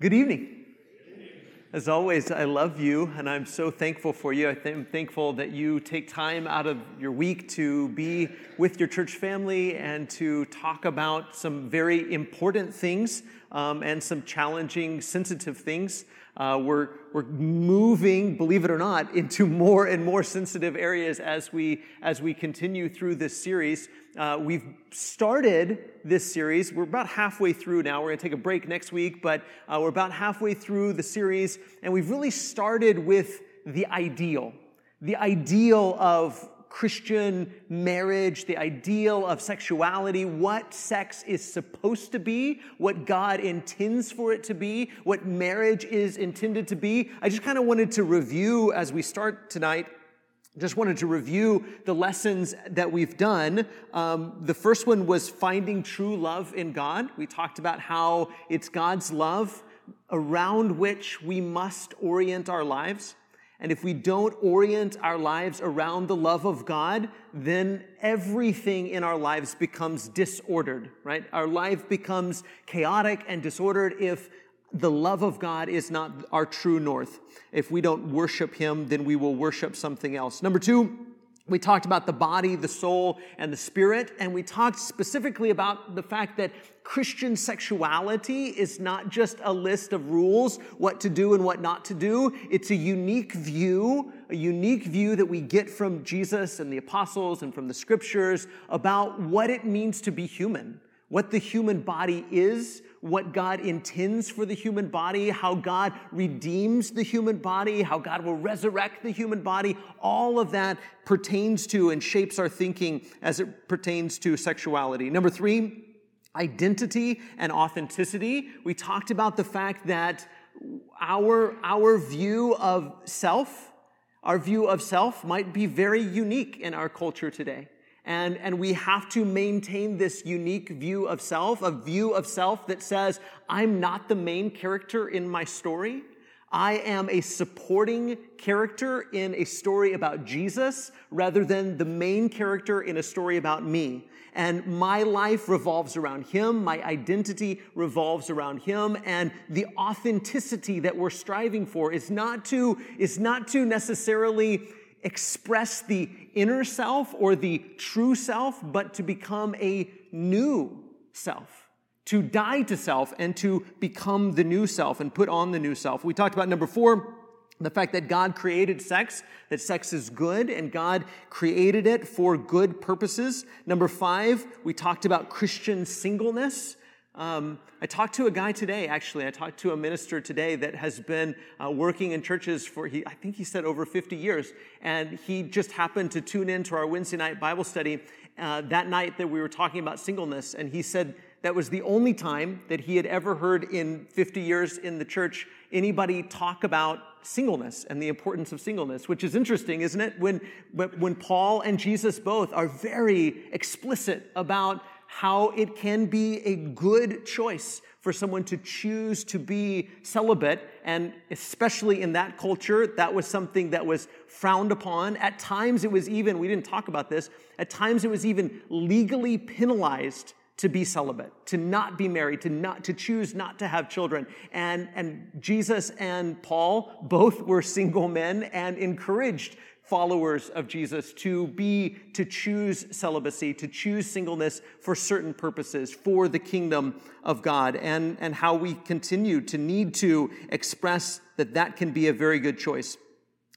Good evening. As always, I love you and I'm so thankful for you. I'm thankful that you take time out of your week to be with your church family and to talk about some very important things um, and some challenging, sensitive things. Uh, we're, we're moving, believe it or not, into more and more sensitive areas as we, as we continue through this series. Uh, we've started this series. We're about halfway through now. We're going to take a break next week, but uh, we're about halfway through the series, and we've really started with the ideal. The ideal of Christian marriage, the ideal of sexuality, what sex is supposed to be, what God intends for it to be, what marriage is intended to be. I just kind of wanted to review as we start tonight just wanted to review the lessons that we've done. Um, the first one was finding true love in God. We talked about how it's God's love around which we must orient our lives. And if we don't orient our lives around the love of God, then everything in our lives becomes disordered, right? Our life becomes chaotic and disordered if the love of God is not our true north. If we don't worship Him, then we will worship something else. Number two, we talked about the body, the soul, and the spirit, and we talked specifically about the fact that Christian sexuality is not just a list of rules, what to do and what not to do. It's a unique view, a unique view that we get from Jesus and the apostles and from the scriptures about what it means to be human, what the human body is, what God intends for the human body, how God redeems the human body, how God will resurrect the human body. All of that pertains to and shapes our thinking as it pertains to sexuality. Number three, identity and authenticity. We talked about the fact that our, our view of self, our view of self might be very unique in our culture today. And, and we have to maintain this unique view of self, a view of self that says, I'm not the main character in my story. I am a supporting character in a story about Jesus rather than the main character in a story about me. And my life revolves around him. My identity revolves around him. And the authenticity that we're striving for is not to, is not to necessarily express the inner self or the true self, but to become a new self, to die to self and to become the new self and put on the new self. We talked about number four. The fact that God created sex, that sex is good, and God created it for good purposes. Number five, we talked about Christian singleness. Um, I talked to a guy today, actually. I talked to a minister today that has been uh, working in churches for, he, I think he said over 50 years. And he just happened to tune in to our Wednesday night Bible study uh, that night that we were talking about singleness. And he said that was the only time that he had ever heard in 50 years in the church anybody talk about singleness and the importance of singleness, which is interesting, isn't it? When, when Paul and Jesus both are very explicit about how it can be a good choice for someone to choose to be celibate. And especially in that culture, that was something that was frowned upon. At times, it was even, we didn't talk about this, at times, it was even legally penalized to be celibate, to not be married, to not to choose not to have children. And and Jesus and Paul both were single men and encouraged followers of Jesus to be, to choose celibacy, to choose singleness for certain purposes, for the kingdom of God, and, and how we continue to need to express that that can be a very good choice.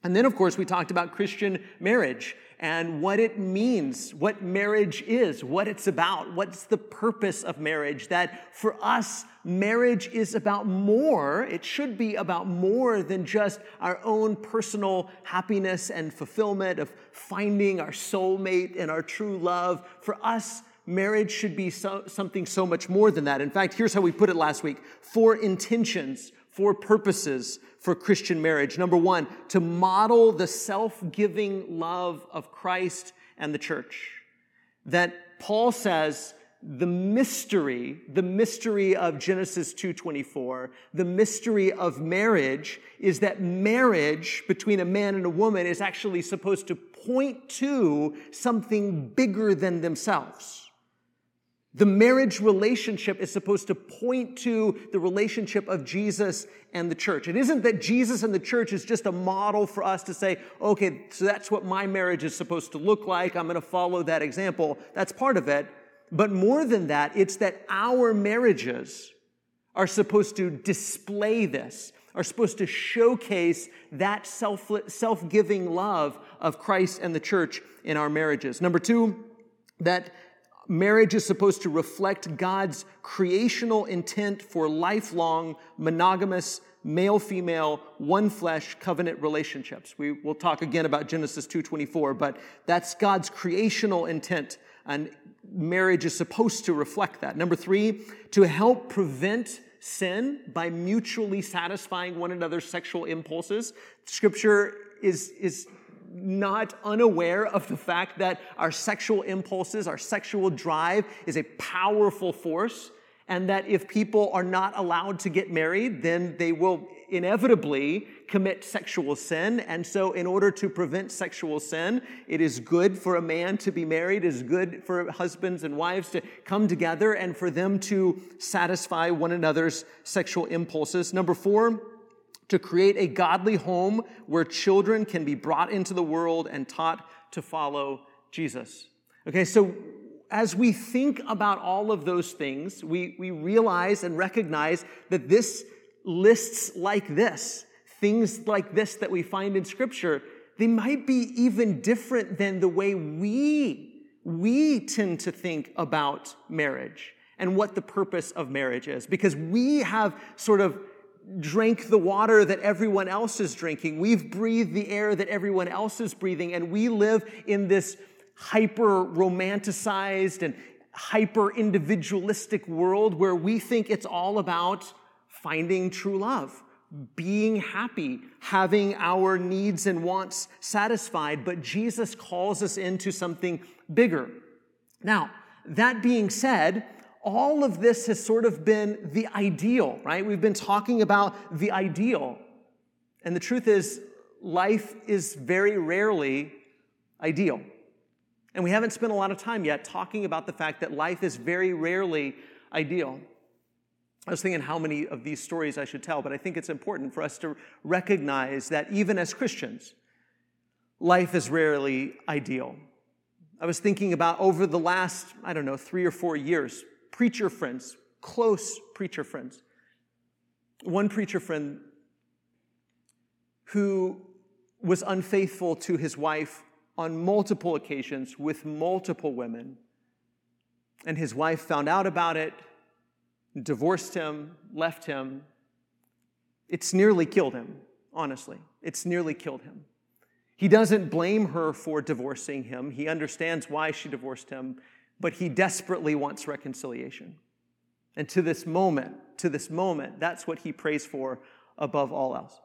And then, of course, we talked about Christian marriage and what it means, what marriage is, what it's about, what's the purpose of marriage. That for us, marriage is about more. It should be about more than just our own personal happiness and fulfillment of finding our soulmate and our true love. For us, marriage should be so, something so much more than that. In fact, here's how we put it last week four intentions, four purposes for Christian marriage. Number one, to model the self giving love of Christ and the church. That Paul says, the mystery, the mystery of Genesis 2:24, the mystery of marriage is that marriage between a man and a woman is actually supposed to point to something bigger than themselves. The marriage relationship is supposed to point to the relationship of Jesus and the church. It isn't that Jesus and the church is just a model for us to say, okay, so that's what my marriage is supposed to look like. I'm going to follow that example. That's part of it. But more than that, it's that our marriages are supposed to display this, are supposed to showcase that self, self-giving love of Christ and the church in our marriages. Number two, that marriage is supposed to reflect God's creational intent for lifelong monogamous male female one flesh covenant relationships. We will talk again about Genesis 2:24, but that's God's creational intent and marriage is supposed to reflect that. Number 3, to help prevent sin by mutually satisfying one another's sexual impulses. Scripture is is not unaware of the fact that our sexual impulses, our sexual drive is a powerful force, and that if people are not allowed to get married, then they will inevitably commit sexual sin. And so, in order to prevent sexual sin, it is good for a man to be married, it is good for husbands and wives to come together and for them to satisfy one another's sexual impulses. Number four, to create a godly home where children can be brought into the world and taught to follow Jesus. Okay, so as we think about all of those things, we, we realize and recognize that this lists like this, things like this that we find in Scripture, they might be even different than the way we, we tend to think about marriage and what the purpose of marriage is. Because we have sort of drank the water that everyone else is drinking. We've breathed the air that everyone else is breathing. And we live in this hyper romanticized and hyper individualistic world where we think it's all about finding true love, being happy, having our needs and wants satisfied. But Jesus calls us into something bigger. Now, that being said, all of this has sort of been the ideal, right? We've been talking about the ideal. And the truth is, life is very rarely ideal. And we haven't spent a lot of time yet talking about the fact that life is very rarely ideal. I was thinking how many of these stories I should tell, but I think it's important for us to recognize that even as Christians, life is rarely ideal. I was thinking about over the last, I don't know, three or four years, preacher friends, close preacher friends. One preacher friend who was unfaithful to his wife on multiple occasions with multiple women. And his wife found out about it, divorced him, left him. It's nearly killed him, honestly. It's nearly killed him. He doesn't blame her for divorcing him. He understands why she divorced him but he desperately wants reconciliation. And to this moment, to this moment, that's what he prays for above all else.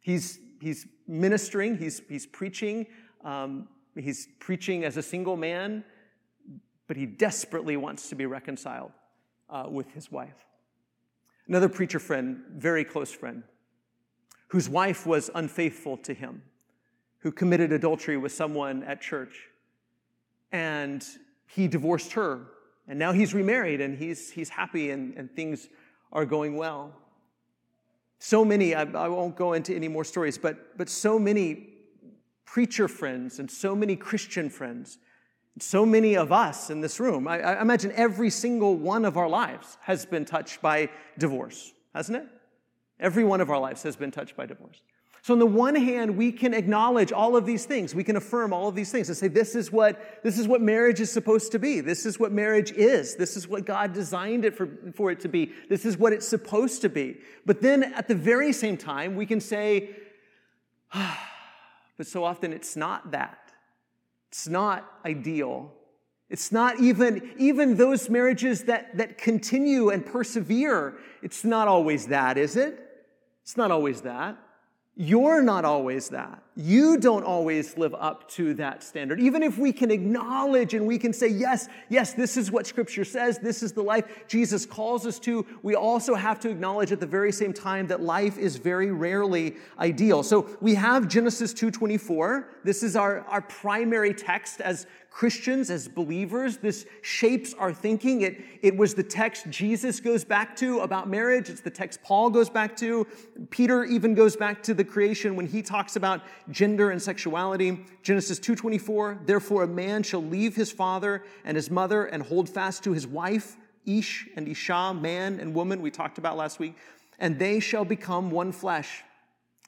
He's, he's ministering, he's, he's preaching, um, he's preaching as a single man, but he desperately wants to be reconciled uh, with his wife. Another preacher friend, very close friend, whose wife was unfaithful to him, who committed adultery with someone at church. And he divorced her. And now he's remarried and he's, he's happy and, and things are going well. So many, I, I won't go into any more stories, but, but so many preacher friends and so many Christian friends, so many of us in this room, I, I imagine every single one of our lives has been touched by divorce, hasn't it? Every one of our lives has been touched by divorce. So on the one hand, we can acknowledge all of these things. We can affirm all of these things and say, this is what, this is what marriage is supposed to be. This is what marriage is. This is what God designed it for, for it to be. This is what it's supposed to be. But then at the very same time, we can say, ah, but so often it's not that. It's not ideal. It's not even, even those marriages that, that continue and persevere. It's not always that, is it? It's not always that. You're not always that. You don't always live up to that standard. Even if we can acknowledge and we can say, yes, yes, this is what scripture says, this is the life Jesus calls us to, we also have to acknowledge at the very same time that life is very rarely ideal. So we have Genesis 2.24. This is our, our primary text as Christians, as believers. This shapes our thinking. It, it was the text Jesus goes back to about marriage. It's the text Paul goes back to. Peter even goes back to the creation when he talks about gender and sexuality. Genesis 2.24, therefore a man shall leave his father and his mother and hold fast to his wife, Ish and Isha, man and woman, we talked about last week, and they shall become one flesh.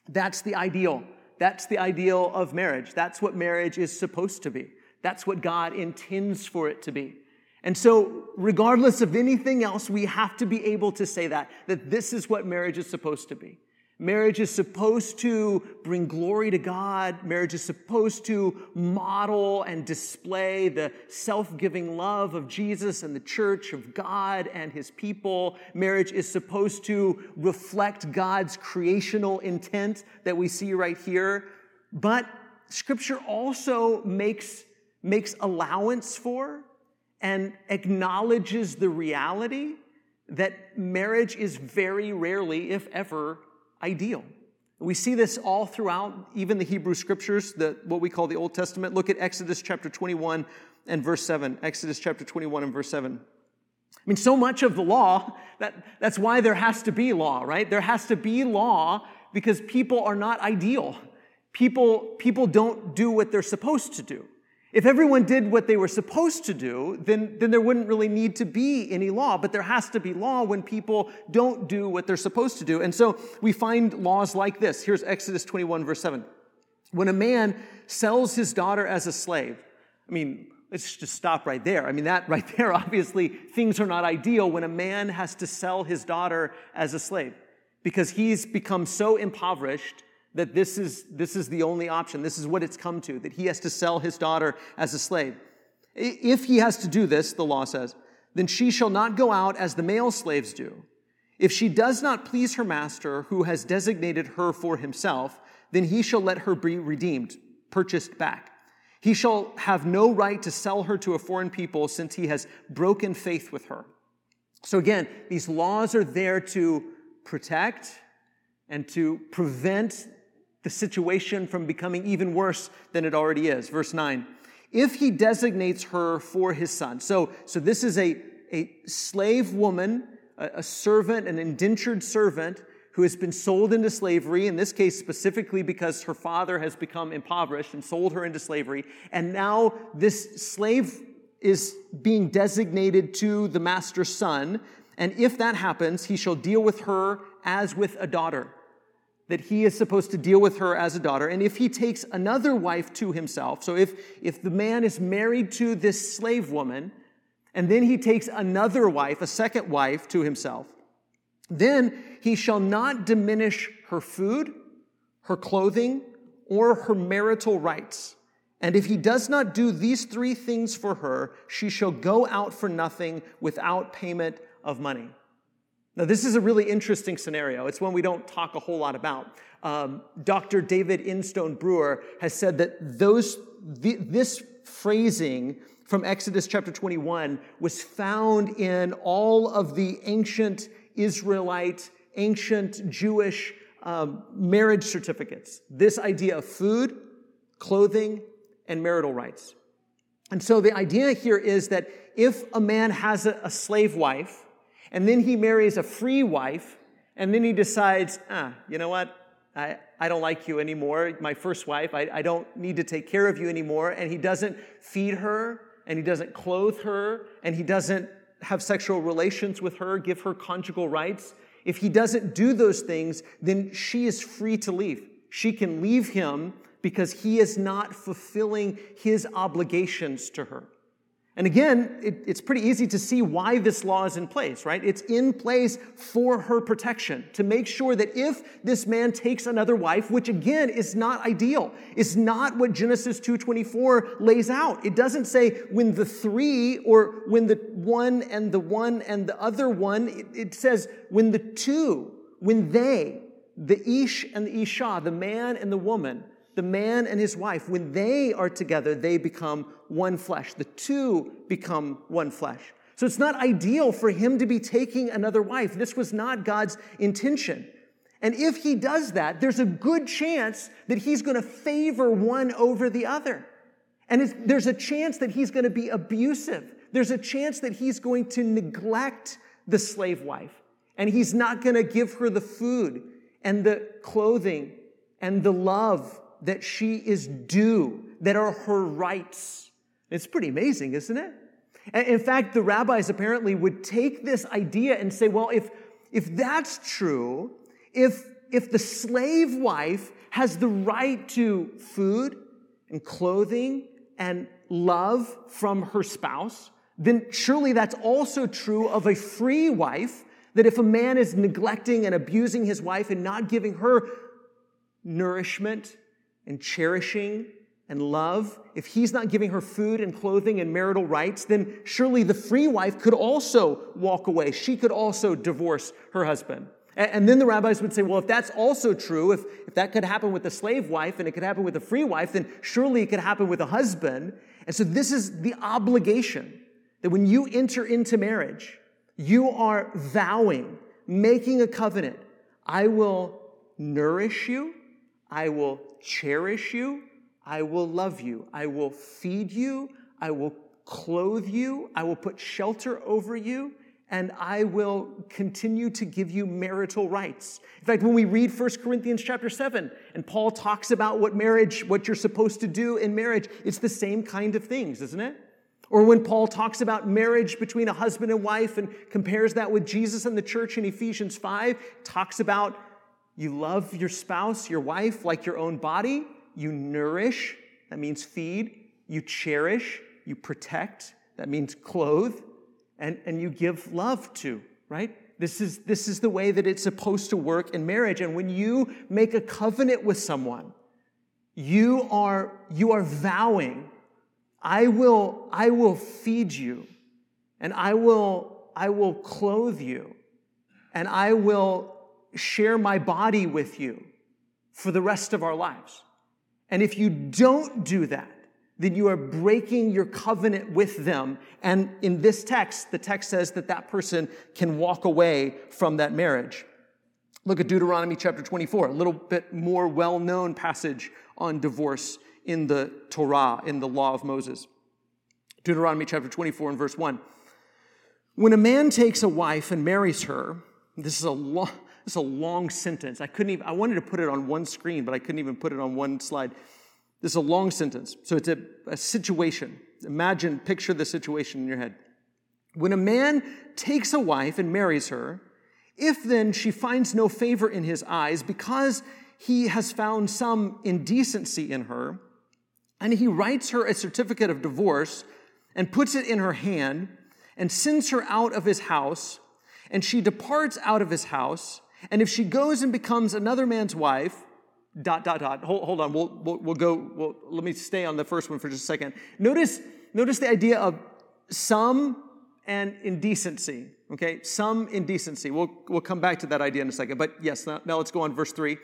That's the ideal. That's the ideal of marriage. That's what marriage is supposed to be. That's what God intends for it to be. And so, regardless of anything else, we have to be able to say that, that this is what marriage is supposed to be. Marriage is supposed to bring glory to God. Marriage is supposed to model and display the self giving love of Jesus and the church of God and his people. Marriage is supposed to reflect God's creational intent that we see right here. But scripture also makes, makes allowance for and acknowledges the reality that marriage is very rarely, if ever, ideal. We see this all throughout even the Hebrew scriptures, the, what we call the Old Testament. Look at Exodus chapter 21 and verse 7. Exodus chapter 21 and verse 7. I mean, so much of the law, that, that's why there has to be law, right? There has to be law because people are not ideal. People, people don't do what they're supposed to do. If everyone did what they were supposed to do, then, then there wouldn't really need to be any law. But there has to be law when people don't do what they're supposed to do. And so we find laws like this. Here's Exodus 21, verse 7. When a man sells his daughter as a slave, I mean, let's just stop right there. I mean, that right there, obviously, things are not ideal when a man has to sell his daughter as a slave because he's become so impoverished that this is, this is the only option. This is what it's come to, that he has to sell his daughter as a slave. If he has to do this, the law says, then she shall not go out as the male slaves do. If she does not please her master, who has designated her for himself, then he shall let her be redeemed, purchased back. He shall have no right to sell her to a foreign people since he has broken faith with her. So again, these laws are there to protect and to prevent the situation from becoming even worse than it already is. Verse 9. If he designates her for his son. So, so this is a, a slave woman, a, a servant, an indentured servant who has been sold into slavery, in this case specifically because her father has become impoverished and sold her into slavery. And now this slave is being designated to the master's son. And if that happens, he shall deal with her as with a daughter that he is supposed to deal with her as a daughter. And if he takes another wife to himself, so if, if the man is married to this slave woman, and then he takes another wife, a second wife, to himself, then he shall not diminish her food, her clothing, or her marital rights. And if he does not do these three things for her, she shall go out for nothing without payment of money. Now, this is a really interesting scenario. It's one we don't talk a whole lot about. Um, Dr. David Instone Brewer has said that those, this phrasing from Exodus chapter 21 was found in all of the ancient Israelite, ancient Jewish um, marriage certificates. This idea of food, clothing, and marital rights. And so the idea here is that if a man has a, a slave wife, and then he marries a free wife, and then he decides, ah, you know what? I, I don't like you anymore, my first wife. I, I don't need to take care of you anymore. And he doesn't feed her, and he doesn't clothe her, and he doesn't have sexual relations with her, give her conjugal rights. If he doesn't do those things, then she is free to leave. She can leave him because he is not fulfilling his obligations to her. And again, it, it's pretty easy to see why this law is in place, right? It's in place for her protection, to make sure that if this man takes another wife, which again is not ideal, is not what Genesis 2.24 lays out. It doesn't say when the three or when the one and the one and the other one. It, it says when the two, when they, the Ish and the Isha, the man and the woman, the man and his wife, when they are together, they become one flesh. The two become one flesh. So it's not ideal for him to be taking another wife. This was not God's intention. And if he does that, there's a good chance that he's going to favor one over the other. And there's a chance that he's going to be abusive. There's a chance that he's going to neglect the slave wife. And he's not going to give her the food and the clothing and the love that she is due, that are her rights. It's pretty amazing, isn't it? In fact, the rabbis apparently would take this idea and say, well, if, if that's true, if, if the slave wife has the right to food and clothing and love from her spouse, then surely that's also true of a free wife. That if a man is neglecting and abusing his wife and not giving her nourishment and cherishing and love, if he's not giving her food and clothing and marital rights, then surely the free wife could also walk away. She could also divorce her husband. And then the rabbis would say, well, if that's also true, if, if that could happen with a slave wife and it could happen with a free wife, then surely it could happen with a husband. And so this is the obligation that when you enter into marriage, you are vowing, making a covenant. I will nourish you. I will cherish you. I will love you. I will feed you. I will clothe you. I will put shelter over you and I will continue to give you marital rights. In fact, when we read 1 Corinthians chapter 7 and Paul talks about what marriage, what you're supposed to do in marriage, it's the same kind of things, isn't it? Or when Paul talks about marriage between a husband and wife and compares that with Jesus and the church in Ephesians 5, talks about you love your spouse, your wife, like your own body, you nourish, that means feed, you cherish, you protect, that means clothe and, and you give love to, right? This is, this is the way that it's supposed to work in marriage. And when you make a covenant with someone, you are, you are vowing, I will, I will feed you, and I will, I will clothe you, and I will share my body with you for the rest of our lives. And if you don't do that, then you are breaking your covenant with them. And in this text, the text says that that person can walk away from that marriage. Look at Deuteronomy chapter 24, a little bit more well known passage on divorce in the Torah, in the law of Moses. Deuteronomy chapter 24 and verse 1. When a man takes a wife and marries her, this is a long, this is a long sentence. I couldn't even, I wanted to put it on one screen, but I couldn't even put it on one slide. This is a long sentence. So it's a, a situation. Imagine, picture the situation in your head. When a man takes a wife and marries her, if then she finds no favor in his eyes because he has found some indecency in her, and he writes her a certificate of divorce and puts it in her hand and sends her out of his house, and she departs out of his house, and if she goes and becomes another man's wife, dot, dot, dot. Hold, hold on, we'll, we'll, we'll go, we'll, let me stay on the first one for just a second. Notice, notice the idea of some and indecency, okay? Some indecency. We'll, we'll come back to that idea in a second, but yes, now, now let's go on verse three.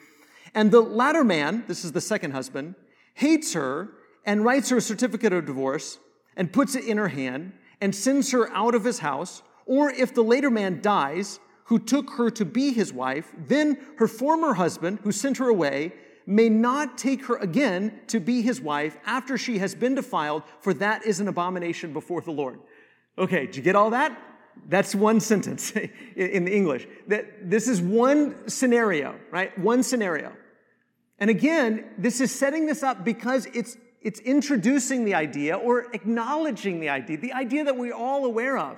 And the latter man, this is the second husband, hates her and writes her a certificate of divorce and puts it in her hand and sends her out of his house. Or if the later man dies, who took her to be his wife, then her former husband, who sent her away, may not take her again to be his wife after she has been defiled, for that is an abomination before the Lord. Okay, did you get all that? That's one sentence in the English. That this is one scenario, right? One scenario. And again, this is setting this up because it's it's introducing the idea or acknowledging the idea, the idea that we're all aware of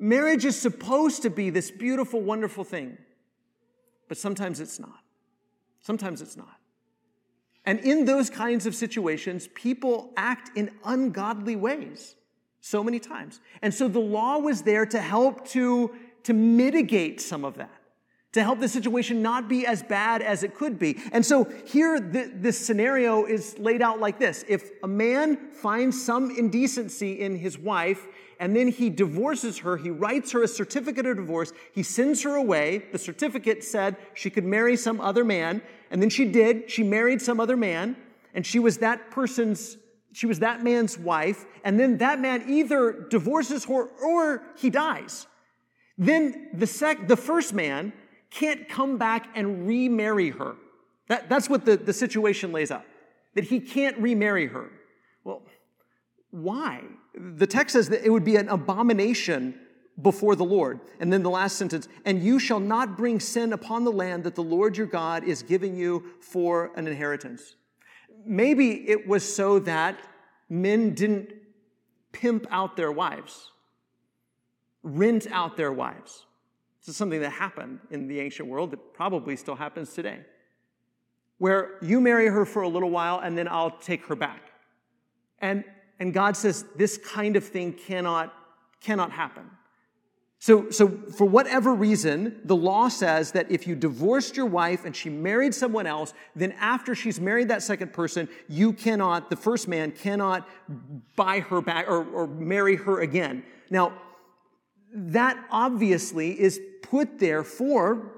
Marriage is supposed to be this beautiful, wonderful thing, but sometimes it's not. Sometimes it's not. And in those kinds of situations, people act in ungodly ways so many times. And so the law was there to help to, to mitigate some of that, to help the situation not be as bad as it could be. And so here, the, this scenario is laid out like this If a man finds some indecency in his wife, and then he divorces her. He writes her a certificate of divorce. He sends her away. The certificate said she could marry some other man, and then she did. She married some other man, and she was that person's, she was that man's wife, and then that man either divorces her or he dies. Then the sec, the first man can't come back and remarry her. That, that's what the, the situation lays out. That he can't remarry her. Well, why? The text says that it would be an abomination before the Lord. And then the last sentence, and you shall not bring sin upon the land that the Lord your God is giving you for an inheritance. Maybe it was so that men didn't pimp out their wives, rent out their wives. This is something that happened in the ancient world that probably still happens today. Where you marry her for a little while and then I'll take her back. And, and God says this kind of thing cannot, cannot happen. So, so, for whatever reason, the law says that if you divorced your wife and she married someone else, then after she's married that second person, you cannot, the first man cannot buy her back or, or marry her again. Now, that obviously is put there for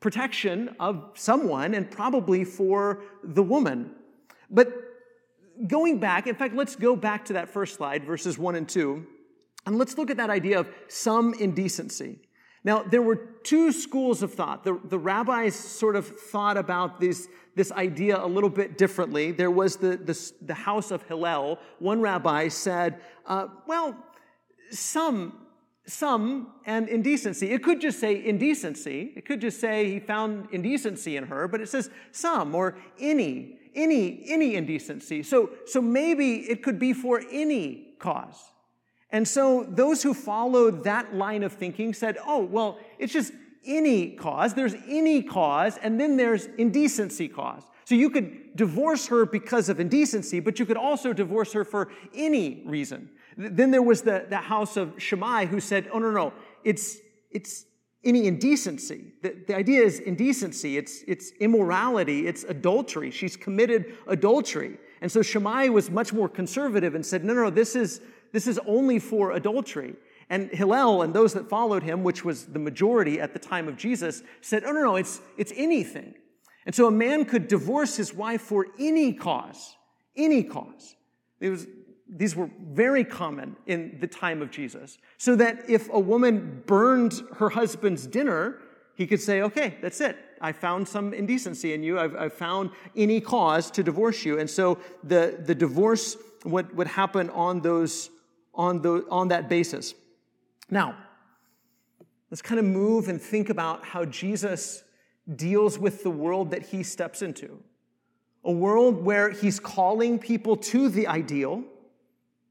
protection of someone and probably for the woman. But going back, in fact, let's go back to that first slide, verses one and two. And let's look at that idea of some indecency. Now, there were two schools of thought. The, the rabbis sort of thought about this, this idea a little bit differently. There was the, the, the house of Hillel. One rabbi said, uh, well, some, some and indecency. It could just say indecency. It could just say he found indecency in her, but it says some or any, any, any indecency. So, so maybe it could be for any cause. And so those who followed that line of thinking said, oh, well, it's just any cause. There's any cause, and then there's indecency cause. So you could divorce her because of indecency, but you could also divorce her for any reason. Then there was the, the house of Shammai who said, oh, no, no, it's, it's any indecency. The, the idea is indecency, it's, it's immorality, it's adultery. She's committed adultery. And so Shammai was much more conservative and said, no, no, no, this is, this is only for adultery. And Hillel and those that followed him, which was the majority at the time of Jesus, said, oh, no, no, it's, it's anything. And so a man could divorce his wife for any cause, any cause. It was, these were very common in the time of Jesus. So that if a woman burned her husband's dinner, he could say, okay, that's it. I found some indecency in you. I've, I've found any cause to divorce you. And so the, the divorce would, would happen on those on, the, on that basis. Now, let's kind of move and think about how Jesus deals with the world that he steps into. A world where he's calling people to the ideal,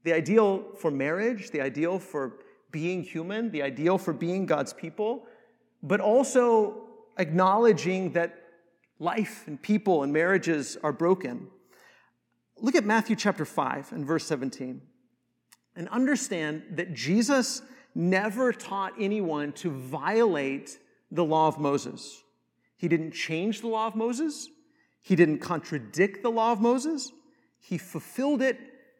the ideal for marriage, the ideal for being human, the ideal for being God's people, but also acknowledging that life and people and marriages are broken. Look at Matthew chapter 5 and verse 17 and understand that Jesus never taught anyone to violate the law of Moses. He didn't change the law of Moses. He didn't contradict the law of Moses. He fulfilled it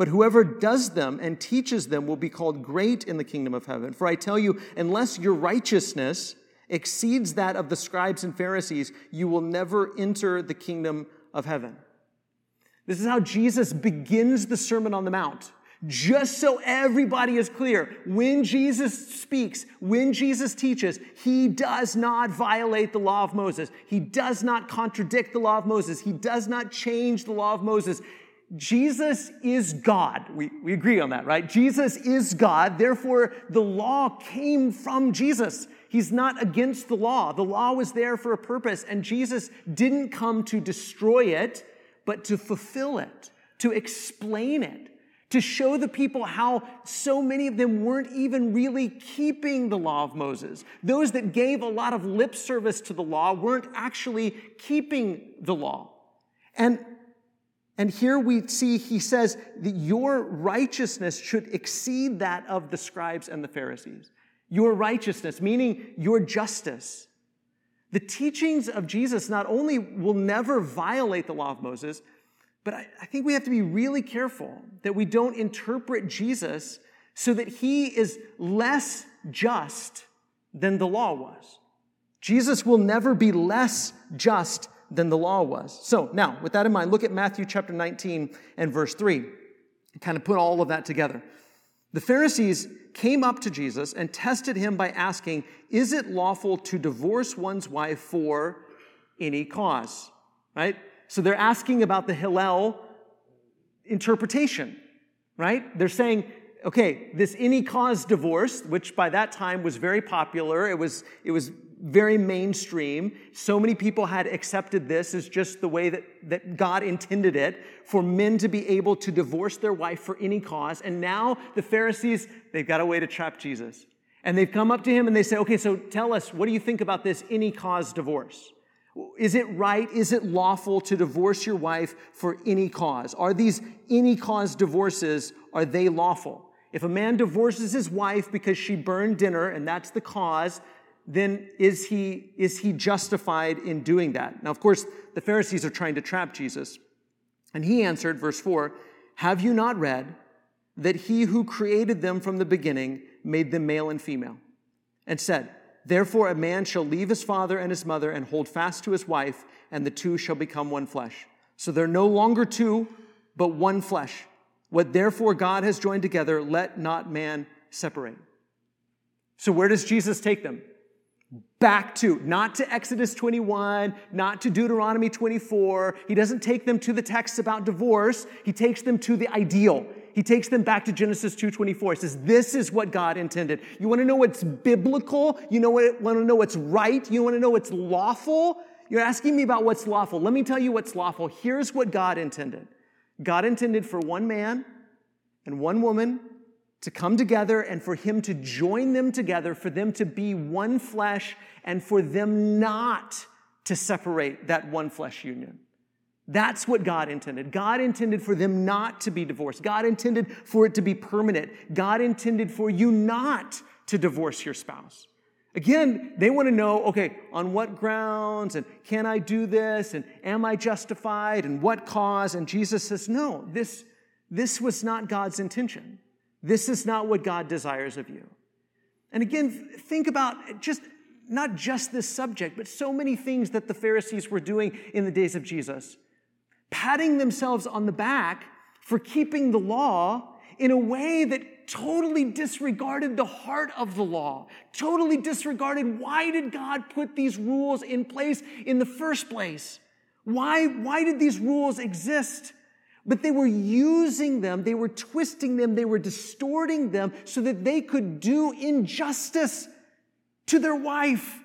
But whoever does them and teaches them will be called great in the kingdom of heaven. For I tell you, unless your righteousness exceeds that of the scribes and Pharisees, you will never enter the kingdom of heaven. This is how Jesus begins the Sermon on the Mount. Just so everybody is clear, when Jesus speaks, when Jesus teaches, he does not violate the law of Moses. He does not contradict the law of Moses. He does not change the law of Moses. Jesus is God. We, we agree on that, right? Jesus is God. Therefore, the law came from Jesus. He's not against the law. The law was there for a purpose, and Jesus didn't come to destroy it but to fulfill it, to explain it, to show the people how so many of them weren't even really keeping the law of Moses. Those that gave a lot of lip service to the law weren't actually keeping the law. And and here we see he says that your righteousness should exceed that of the scribes and the Pharisees. Your righteousness, meaning your justice. The teachings of Jesus not only will never violate the law of Moses, but I, I, think we have to be really careful that we don't interpret Jesus so that he is less just than the law was. Jesus will never be less just than the law was. So now, with that in mind, look at Matthew chapter 19 and verse 3. Kind of put all of that together. The Pharisees came up to Jesus and tested him by asking, Is it lawful to divorce one's wife for any cause? Right? So they're asking about the Hillel interpretation, right? They're saying, okay, this any cause divorce, which by that time was very popular, it was, it was very mainstream. So many people had accepted this as just the way that, that God intended it for men to be able to divorce their wife for any cause. And now the Pharisees, they've got a way to trap Jesus. And they've come up to him and they say, okay, so tell us, what do you think about this any cause divorce? Is it right? Is it lawful to divorce your wife for any cause? Are these any cause divorces, are they lawful? If a man divorces his wife because she burned dinner and that's the cause, then is he, is he justified in doing that? Now, of course, the Pharisees are trying to trap Jesus. And he answered, verse 4 Have you not read that he who created them from the beginning made them male and female? And said, Therefore, a man shall leave his father and his mother and hold fast to his wife, and the two shall become one flesh. So they're no longer two, but one flesh. What therefore God has joined together, let not man separate. So, where does Jesus take them? Back to, not to Exodus 21, not to Deuteronomy 24. He doesn't take them to the texts about divorce. He takes them to the ideal. He takes them back to Genesis 2:24. He says, "This is what God intended. You want to know what's biblical? You know what, want to know what's right? You want to know what's lawful? You're asking me about what's lawful. Let me tell you what's lawful. Here's what God intended. God intended for one man and one woman to come together and for him to join them together, for them to be one flesh, and for them not to separate that one flesh union. That's what God intended. God intended for them not to be divorced. God intended for it to be permanent. God intended for you not to divorce your spouse. Again, they want to know okay, on what grounds, and can I do this, and am I justified, and what cause? And Jesus says, no, this, this was not God's intention. This is not what God desires of you. And again, think about just not just this subject, but so many things that the Pharisees were doing in the days of Jesus, patting themselves on the back for keeping the law in a way that totally disregarded the heart of the law, totally disregarded why did God put these rules in place in the first place? Why, why did these rules exist? But they were using them, they were twisting them, they were distorting them so that they could do injustice to their wife.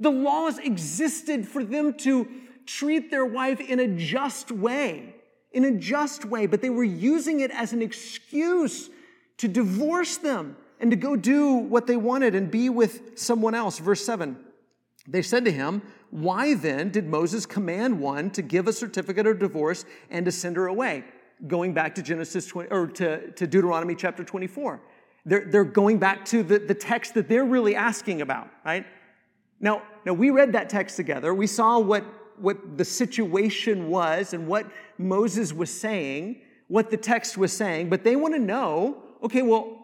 The laws existed for them to treat their wife in a just way, in a just way, but they were using it as an excuse to divorce them and to go do what they wanted and be with someone else. Verse 7 They said to him, why then did Moses command one to give a certificate of divorce and to send her away? Going back to Genesis 20, or to, to Deuteronomy chapter 24. They're, they're going back to the, the text that they're really asking about, right? Now, now we read that text together. We saw what, what the situation was and what Moses was saying, what the text was saying, but they want to know, okay, well,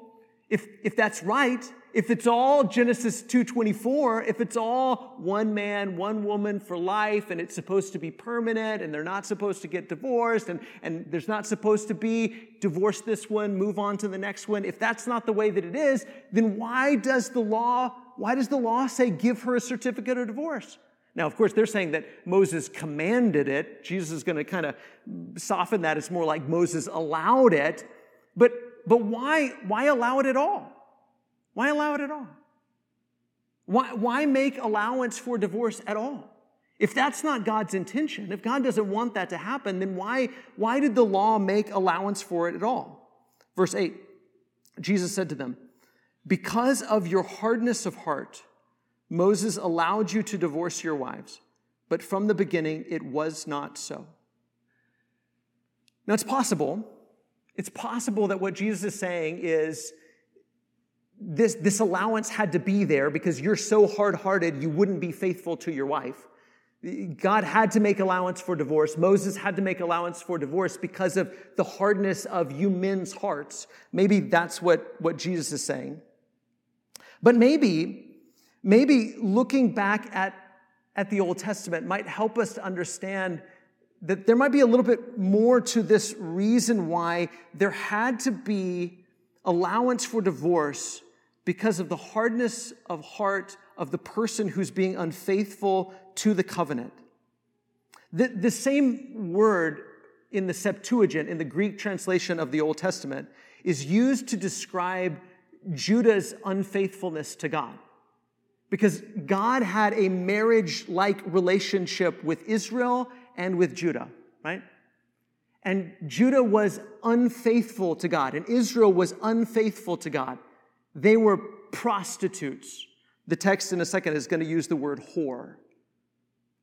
if, if that's right, if it's all Genesis 2:24, if it's all one man, one woman for life and it's supposed to be permanent and they're not supposed to get divorced and, and there's not supposed to be divorce this one, move on to the next one, if that's not the way that it is, then why does the law, why does the law say give her a certificate of divorce? Now, of course, they're saying that Moses commanded it. Jesus is going to kind of soften that. It's more like Moses allowed it. But, but why, why allow it at all? Why allow it at all? Why, why make allowance for divorce at all? If that's not God's intention, if God doesn't want that to happen, then why, why did the law make allowance for it at all? Verse 8 Jesus said to them, Because of your hardness of heart, Moses allowed you to divorce your wives, but from the beginning it was not so. Now it's possible, it's possible that what Jesus is saying is this, this allowance had to be there because you're so hard hearted, you wouldn't be faithful to your wife. God had to make allowance for divorce. Moses had to make allowance for divorce because of the hardness of you men's hearts. Maybe that's what, what Jesus is saying. But maybe, maybe looking back at, at the Old Testament might help us to understand that there might be a little bit more to this reason why there had to be allowance for divorce because of the hardness of heart of the person who's being unfaithful to the covenant. The, the same word in the Septuagint, in the Greek translation of the Old Testament, is used to describe Judah's unfaithfulness to God. Because God had a marriage like relationship with Israel and with Judah, right? And Judah was unfaithful to God, and Israel was unfaithful to God. They were prostitutes. The text in a second is going to use the word whore.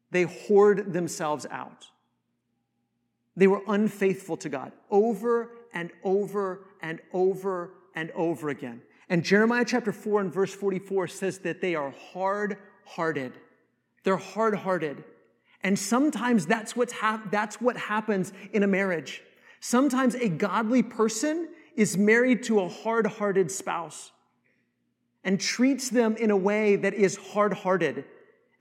They whored themselves out. They were unfaithful to God over and over and over and over again. And Jeremiah chapter 4 and verse 44 says that they are hard hearted. They're hard hearted. And sometimes that's, what's hap- that's what happens in a marriage. Sometimes a godly person is married to a hard hearted spouse and treats them in a way that is hard hearted.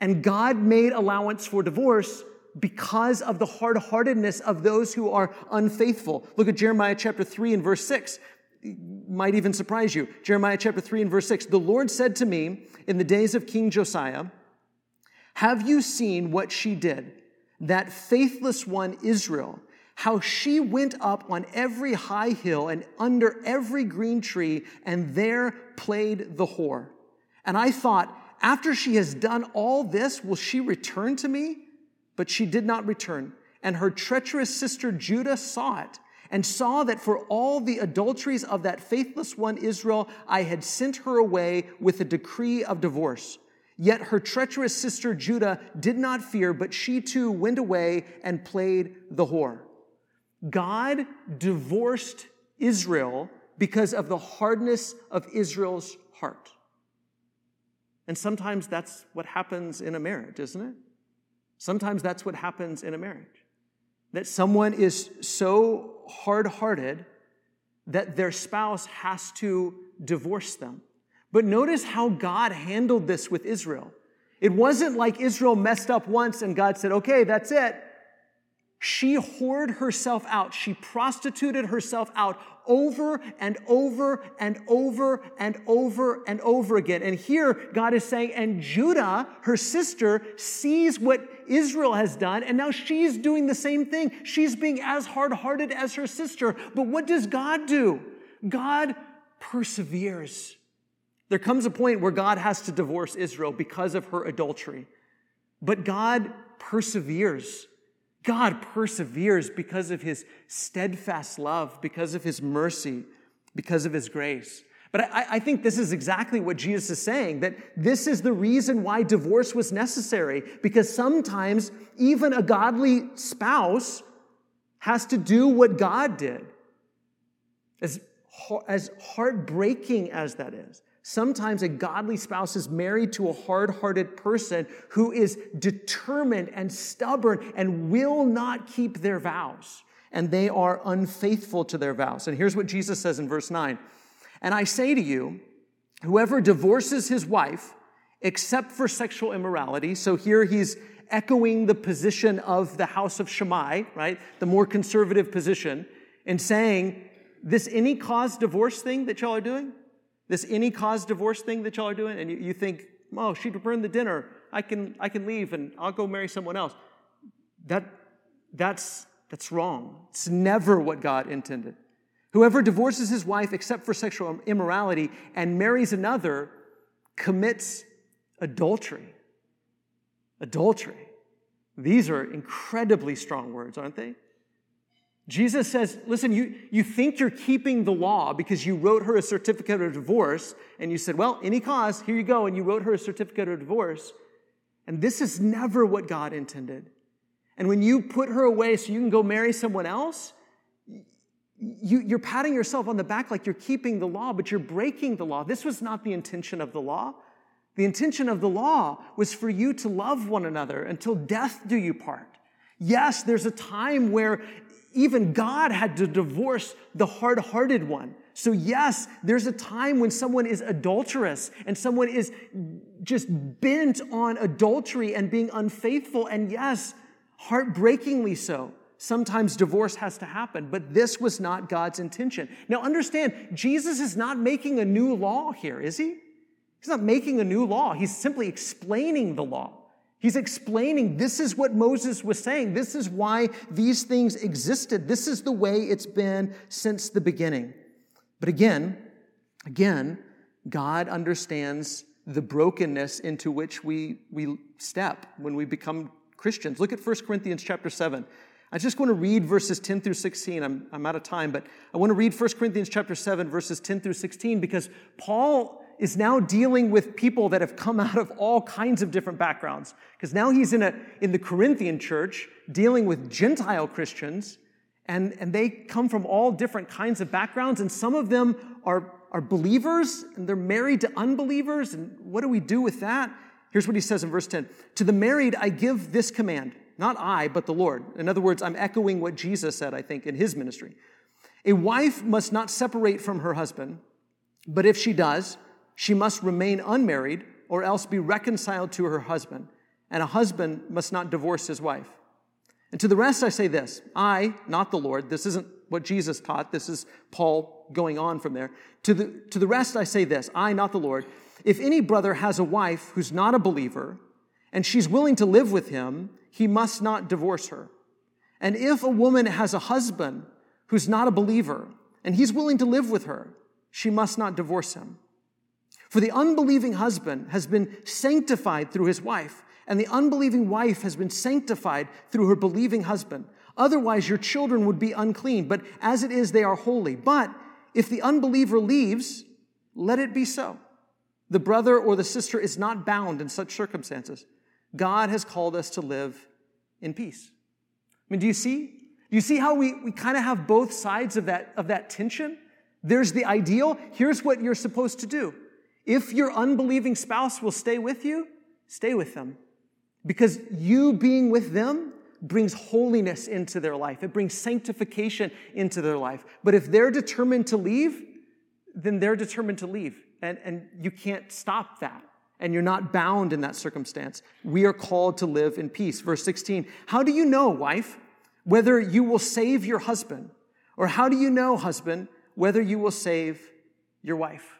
And God made allowance for divorce because of the hard heartedness of those who are unfaithful. Look at Jeremiah chapter 3 and verse 6. It might even surprise you. Jeremiah chapter 3 and verse 6. The Lord said to me in the days of King Josiah, Have you seen what she did? That faithless one, Israel how she went up on every high hill and under every green tree and there played the whore. And I thought, after she has done all this, will she return to me? But she did not return. And her treacherous sister Judah saw it and saw that for all the adulteries of that faithless one Israel, I had sent her away with a decree of divorce. Yet her treacherous sister Judah did not fear, but she too went away and played the whore. God divorced Israel because of the hardness of Israel's heart. And sometimes that's what happens in a marriage, isn't it? Sometimes that's what happens in a marriage. That someone is so hard hearted that their spouse has to divorce them. But notice how God handled this with Israel. It wasn't like Israel messed up once and God said, okay, that's it. She whored herself out. She prostituted herself out over and over and over and over and over again. And here God is saying, and Judah, her sister, sees what Israel has done, and now she's doing the same thing. She's being as hard hearted as her sister. But what does God do? God perseveres. There comes a point where God has to divorce Israel because of her adultery. But God perseveres. God perseveres because of his steadfast love, because of his mercy, because of his grace. But I, I, think this is exactly what Jesus is saying that this is the reason why divorce was necessary, because sometimes even a godly spouse has to do what God did. As, as heartbreaking as that is, Sometimes a godly spouse is married to a hard hearted person who is determined and stubborn and will not keep their vows. And they are unfaithful to their vows. And here's what Jesus says in verse 9 And I say to you, whoever divorces his wife, except for sexual immorality, so here he's echoing the position of the house of Shammai, right? The more conservative position, and saying, this any cause divorce thing that y'all are doing, this any cause divorce thing that y'all are doing, and you, you think, oh, she burned the dinner. I can, I can leave and I'll go marry someone else. That, that's, that's wrong. It's never what God intended. Whoever divorces his wife except for sexual immorality and marries another commits adultery. Adultery. These are incredibly strong words, aren't they? Jesus says, listen, you, you think you're keeping the law because you wrote her a certificate of divorce, and you said, well, any cause, here you go, and you wrote her a certificate of divorce. And this is never what God intended. And when you put her away so you can go marry someone else, you, you're patting yourself on the back like you're keeping the law, but you're breaking the law. This was not the intention of the law. The intention of the law was for you to love one another until death do you part. Yes, there's a time where even God had to divorce the hard hearted one. So, yes, there's a time when someone is adulterous and someone is just bent on adultery and being unfaithful. And yes, heartbreakingly so. Sometimes divorce has to happen, but this was not God's intention. Now, understand, Jesus is not making a new law here, is he? He's not making a new law. He's simply explaining the law. He's explaining this is what Moses was saying. This is why these things existed. This is the way it's been since the beginning. But again, again, God understands the brokenness into which we, we step when we become Christians. Look at 1 Corinthians chapter 7. I just want to read verses 10 through 16. I'm, I'm out of time, but I want to read 1 Corinthians chapter 7, verses 10 through 16, because Paul is now dealing with people that have come out of all kinds of different backgrounds. Because now he's in, a, in the Corinthian church dealing with Gentile Christians, and, and they come from all different kinds of backgrounds, and some of them are, are believers, and they're married to unbelievers. And what do we do with that? Here's what he says in verse 10 To the married, I give this command not I, but the Lord. In other words, I'm echoing what Jesus said, I think, in his ministry. A wife must not separate from her husband, but if she does, she must remain unmarried or else be reconciled to her husband, and a husband must not divorce his wife. And to the rest, I say this I, not the Lord, this isn't what Jesus taught, this is Paul going on from there. To the, to the rest, I say this I, not the Lord, if any brother has a wife who's not a believer, and she's willing to live with him, he must not divorce her. And if a woman has a husband who's not a believer and he's willing to live with her, she must not divorce him. For the unbelieving husband has been sanctified through his wife, and the unbelieving wife has been sanctified through her believing husband. Otherwise, your children would be unclean, but as it is, they are holy. But if the unbeliever leaves, let it be so. The brother or the sister is not bound in such circumstances. God has called us to live in peace. I mean, do you see? Do you see how we, we kind of have both sides of that, of that tension? There's the ideal. Here's what you're supposed to do. If your unbelieving spouse will stay with you, stay with them. Because you being with them brings holiness into their life. It brings sanctification into their life. But if they're determined to leave, then they're determined to leave. And, and you can't stop that and you're not bound in that circumstance. We are called to live in peace. Verse 16 How do you know, wife, whether you will save your husband? Or how do you know, husband, whether you will save your wife?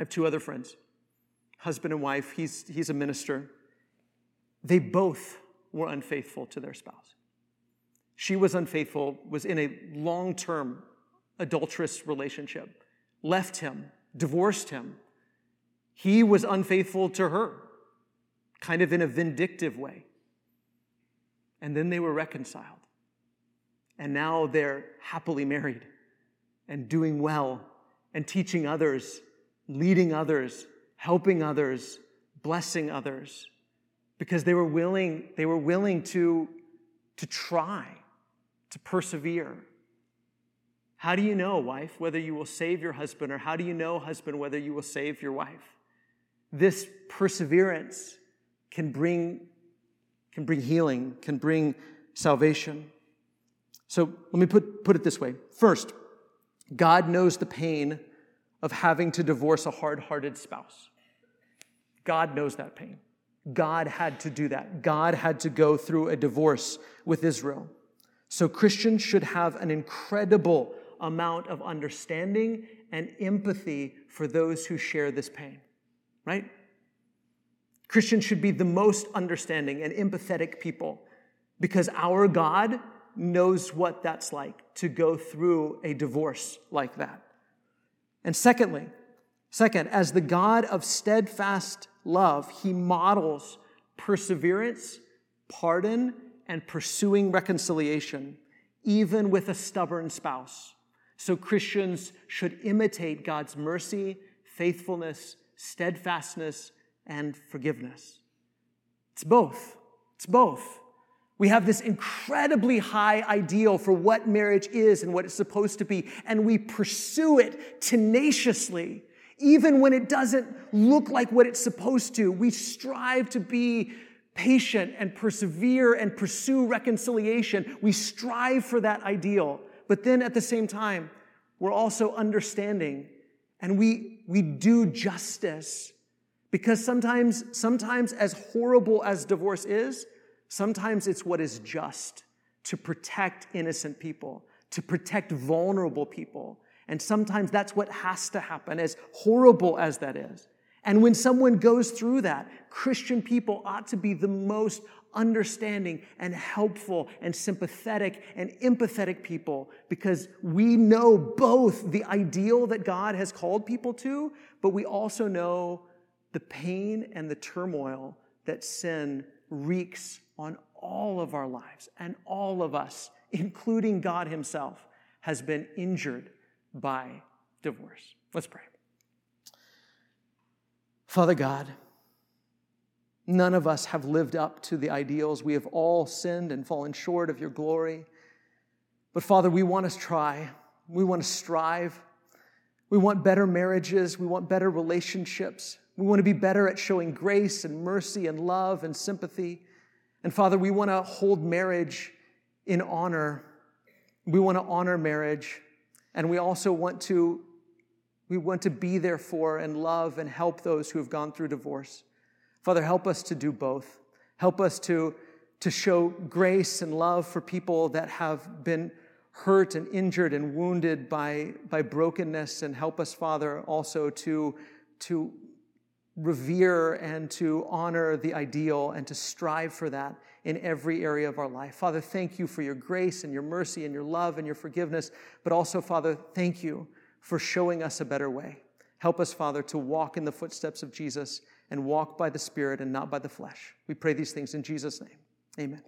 I have two other friends, husband and wife. He's, he's a minister. They both were unfaithful to their spouse. She was unfaithful, was in a long term adulterous relationship, left him, divorced him, he was unfaithful to her, kind of in a vindictive way. And then they were reconciled. And now they're happily married and doing well and teaching others, leading others, helping others, blessing others because they were willing they were willing to to try to persevere how do you know wife whether you will save your husband or how do you know husband whether you will save your wife this perseverance can bring, can bring healing, can bring salvation. So let me put, put it this way. First, God knows the pain of having to divorce a hard hearted spouse. God knows that pain. God had to do that. God had to go through a divorce with Israel. So Christians should have an incredible amount of understanding and empathy for those who share this pain right? Christians should be the most understanding and empathetic people because our God knows what that's like to go through a divorce like that. And secondly, second, as the God of steadfast love, he models perseverance, pardon, and pursuing reconciliation, even with a stubborn spouse. So Christians should imitate God's mercy, faithfulness, steadfastness, and forgiveness. It's both. It's both. We have this incredibly high ideal for what marriage is and what it's supposed to be, and we pursue it tenaciously, Even when it doesn't look like what it's supposed to, we strive to be patient and persevere and pursue reconciliation. We strive for that ideal. But then at the same time, we're also understanding and we, we do justice. Because sometimes, sometimes, as horrible as divorce is, sometimes it's what is just to protect innocent people, to protect vulnerable people. And sometimes that's what has to happen, as horrible as that is. And when someone goes through that, Christian people ought to be the most understanding and helpful and sympathetic and empathetic people because we know both the ideal that God has called people to, but we also know the pain and the turmoil that sin wreaks on all of our lives and all of us, including God Himself, has been injured by divorce. Let's pray. Father God, none of us have lived up to the ideals. We have all sinned and fallen short of your glory. But Father, we want to try. We want to strive. We want better marriages. We want better relationships. We want to be better at showing grace and mercy and love and sympathy. And Father, we want to hold marriage in honor. We want to honor marriage. And we also want to we want to be there for and love and help those who have gone through divorce. Father, help us to do both. Help us to, to show grace and love for people that have been hurt and injured and wounded by, by brokenness. And help us, Father, also to, to revere and to honor the ideal and to strive for that in every area of our life. Father, thank you for your grace and your mercy and your love and your forgiveness. But also, Father, thank you for showing us a better way. Help us, Father, to walk in the footsteps of Jesus and walk by the Spirit and not by the flesh. We pray these things in Jesus' name. Amen.